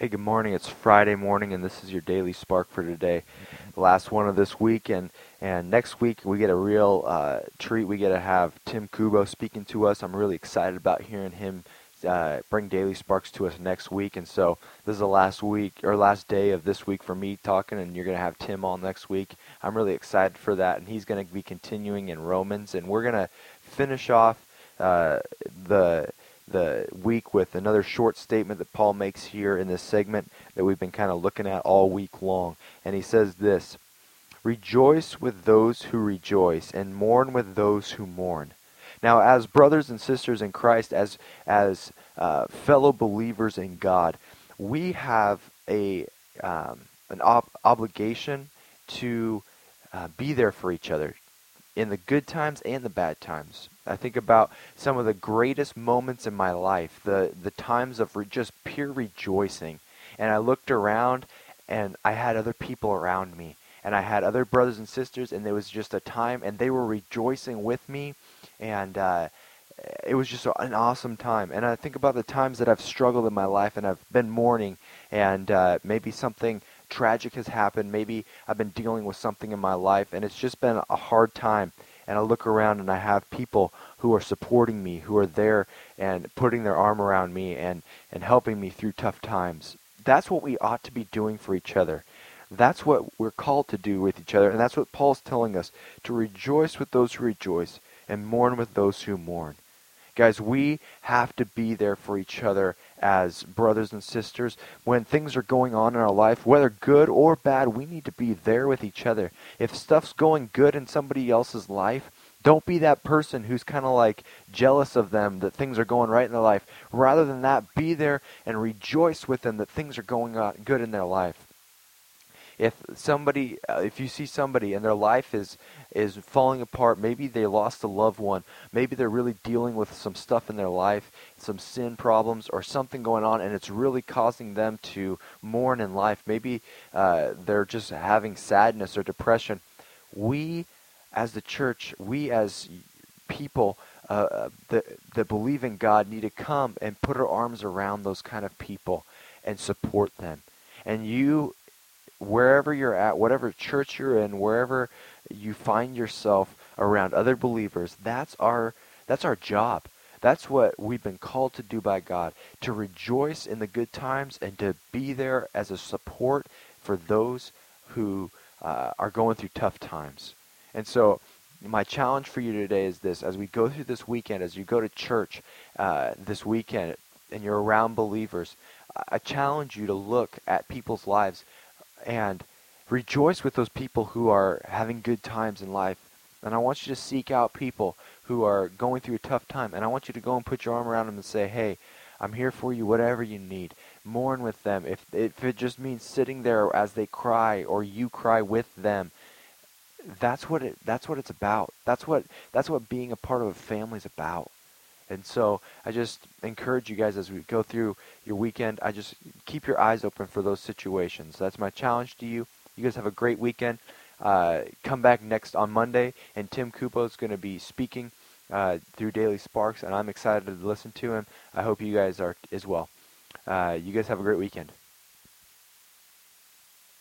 Hey, good morning. It's Friday morning, and this is your daily spark for today. The last one of this week, and, and next week we get a real uh, treat. We get to have Tim Kubo speaking to us. I'm really excited about hearing him uh, bring daily sparks to us next week. And so this is the last week or last day of this week for me talking, and you're going to have Tim on next week. I'm really excited for that, and he's going to be continuing in Romans, and we're going to finish off uh, the the week with another short statement that Paul makes here in this segment that we've been kind of looking at all week long. And he says this Rejoice with those who rejoice, and mourn with those who mourn. Now, as brothers and sisters in Christ, as, as uh, fellow believers in God, we have a, um, an ob- obligation to uh, be there for each other, in the good times and the bad times. I think about some of the greatest moments in my life, the the times of re- just pure rejoicing. And I looked around and I had other people around me and I had other brothers and sisters and there was just a time and they were rejoicing with me and uh, it was just an awesome time. And I think about the times that I've struggled in my life and I've been mourning and uh, maybe something tragic has happened. Maybe I've been dealing with something in my life and it's just been a hard time. And I look around and I have people who are supporting me, who are there and putting their arm around me and, and helping me through tough times. That's what we ought to be doing for each other. That's what we're called to do with each other. And that's what Paul's telling us to rejoice with those who rejoice and mourn with those who mourn. Guys, we have to be there for each other as brothers and sisters. When things are going on in our life, whether good or bad, we need to be there with each other. If stuff's going good in somebody else's life, don't be that person who's kind of like jealous of them that things are going right in their life. Rather than that, be there and rejoice with them that things are going uh, good in their life if somebody uh, if you see somebody and their life is is falling apart maybe they lost a loved one. Maybe they're really dealing with some stuff in their life some sin problems or something going on and it's really causing them to mourn in life. Maybe uh, they're just having sadness or depression. We as the church we as people uh, uh that, that believe in god need to come and put our arms around those kind of people and support them. And you wherever you're at, whatever church you're in, wherever you find yourself around other believers, that's our that's our job. That's what we've been called to do by God, to rejoice in the good times and to be there as a support for those who uh, are going through tough times. And so my challenge for you today is this as we go through this weekend as you go to church uh, this weekend and you're around believers i challenge you to look at people's lives and rejoice with those people who are having good times in life. And I want you to seek out people who are going through a tough time. And I want you to go and put your arm around them and say, hey, I'm here for you, whatever you need. Mourn with them. If, if it just means sitting there as they cry or you cry with them, that's what it that's what it's about. That's what that's what being a part of a family is about. And so I just encourage you guys as we go through your weekend, I just keep your eyes open for those situations. That's my challenge to you. You guys have a great weekend. Uh, come back next on Monday, and Tim Kubo is going to be speaking uh, through Daily Sparks, and I'm excited to listen to him. I hope you guys are as well. Uh, you guys have a great weekend.